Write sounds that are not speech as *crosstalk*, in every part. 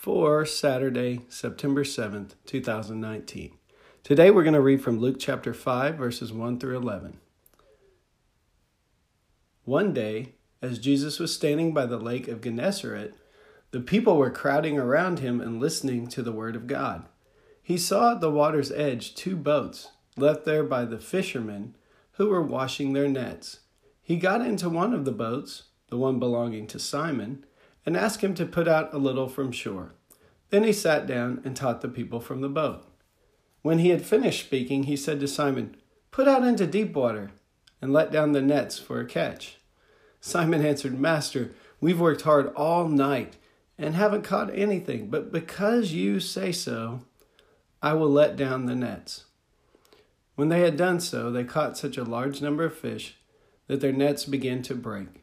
for Saturday, September 7th, 2019. Today we're going to read from Luke chapter 5, verses 1 through 11. One day, as Jesus was standing by the lake of Gennesaret, the people were crowding around him and listening to the word of God. He saw at the water's edge two boats left there by the fishermen who were washing their nets. He got into one of the boats, the one belonging to Simon, and asked him to put out a little from shore. Then he sat down and taught the people from the boat. When he had finished speaking, he said to Simon, Put out into deep water and let down the nets for a catch. Simon answered, Master, we've worked hard all night and haven't caught anything, but because you say so, I will let down the nets. When they had done so, they caught such a large number of fish that their nets began to break.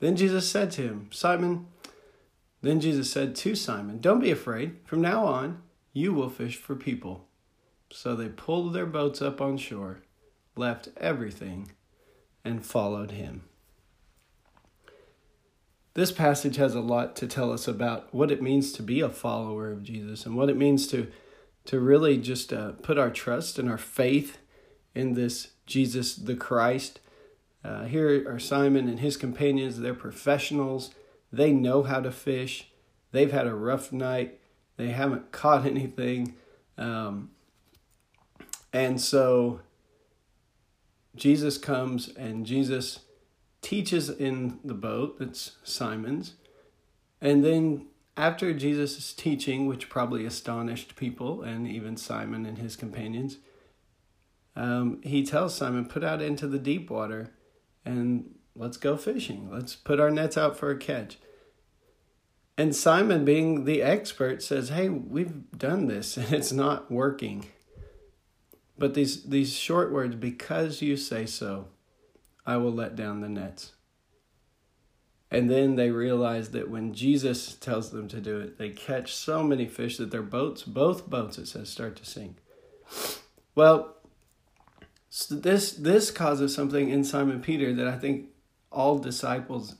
Then Jesus said to him, Simon, then Jesus said to Simon, Don't be afraid. From now on, you will fish for people. So they pulled their boats up on shore, left everything, and followed him. This passage has a lot to tell us about what it means to be a follower of Jesus and what it means to, to really just uh, put our trust and our faith in this Jesus the Christ. Uh, here are Simon and his companions, they're professionals they know how to fish. They've had a rough night. They haven't *laughs* caught anything. Um, and so Jesus comes and Jesus teaches in the boat that's Simon's. And then after Jesus' teaching, which probably astonished people and even Simon and his companions, um, he tells Simon, put out into the deep water and let's go fishing. Let's put our nets out for a catch. And Simon, being the expert, says, Hey, we've done this *laughs* and it's not working. But these, these short words, because you say so, I will let down the nets. And then they realize that when Jesus tells them to do it, they catch so many fish that their boats, both boats, it says, start to sink. Well, this this causes something in Simon Peter that I think all disciples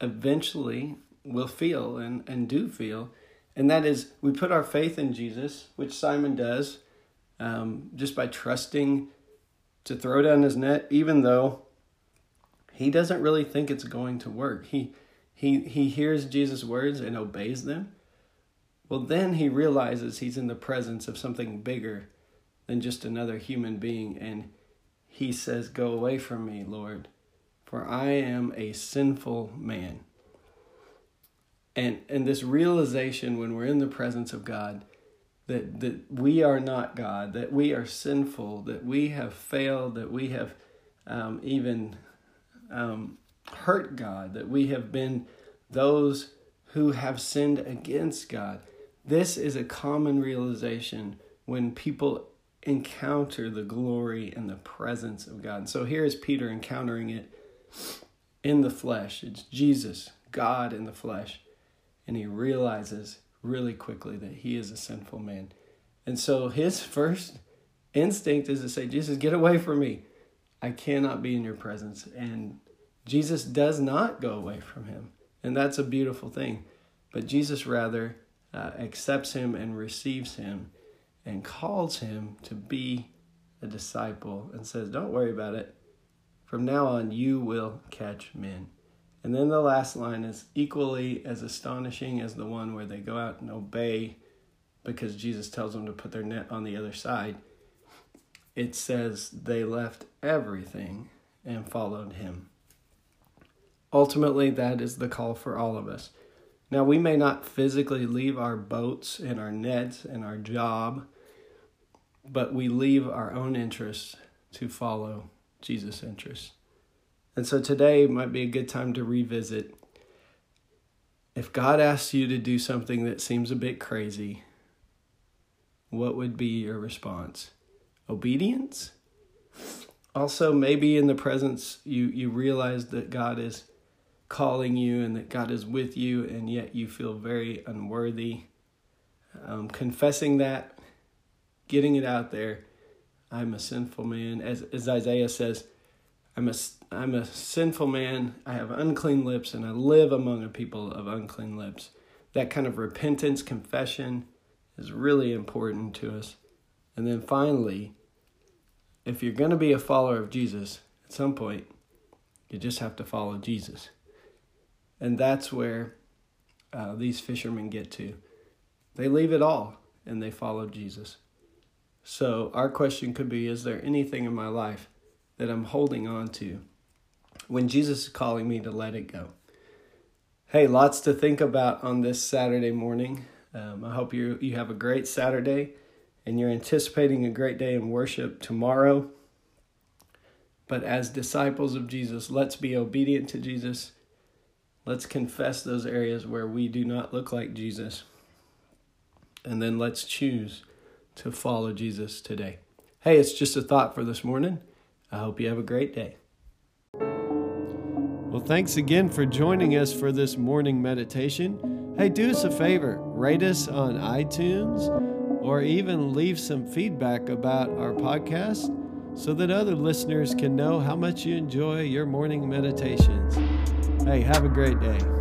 eventually will feel and, and do feel. And that is, we put our faith in Jesus, which Simon does, um, just by trusting to throw down his net, even though he doesn't really think it's going to work. He, he, he hears Jesus' words and obeys them. Well, then he realizes he's in the presence of something bigger than just another human being. And he says, Go away from me, Lord for I am a sinful man. And and this realization when we're in the presence of God that that we are not God, that we are sinful, that we have failed, that we have um, even um, hurt God, that we have been those who have sinned against God. This is a common realization when people encounter the glory and the presence of God. And so here is Peter encountering it in the flesh. It's Jesus, God in the flesh. And he realizes really quickly that he is a sinful man. And so his *laughs* first instinct is to say, Jesus, get away from me. I cannot be in your presence. And Jesus does not go away from him. And that's a beautiful thing. But Jesus rather uh, accepts him and receives him and calls him to be a disciple and says, Don't worry about it. From now on, you will catch men. And then the last line is equally as astonishing as the one where they go out and obey because Jesus tells them to put their net on the other side. It says they left everything and followed him. Ultimately, that is the call for all of us. Now, we may not physically leave our boats and our nets and our job, but we leave our own interests to follow Jesus' interests. And so today might be a good time to revisit. If God asks you to do something that seems a bit crazy, what would be your response? Obedience? Also, maybe in the presence, you, you realize that God is calling you and that God is with you, and yet you feel very unworthy. Um, confessing that, getting it out there. I'm a sinful man. As, as Isaiah says, I'm a, I'm a sinful man. I have unclean lips, and I live among a people of unclean lips. That kind of repentance, confession is really important to us. And then finally, if you're going to be a follower of Jesus, at some point, you just have to follow Jesus. And that's where uh, these fishermen get to. They leave it all and they follow Jesus. So, our question could be Is there anything in my life that I'm holding on to when Jesus is calling me to let it go? Hey, lots to think about on this Saturday morning. Um, I hope you you have a great Saturday and you're anticipating a great day in worship tomorrow. But as disciples of Jesus, let's be obedient to Jesus Let's confess those areas where we do not look like Jesus. And then let's choose to follow Jesus today. Hey, it's just a thought for this morning. I hope you have a great day. Well, thanks again for joining us for this morning meditation. Hey, do us a favor rate us on iTunes or even leave some feedback about our podcast so that other listeners can know how much you enjoy your morning meditations. Hey, have a great day.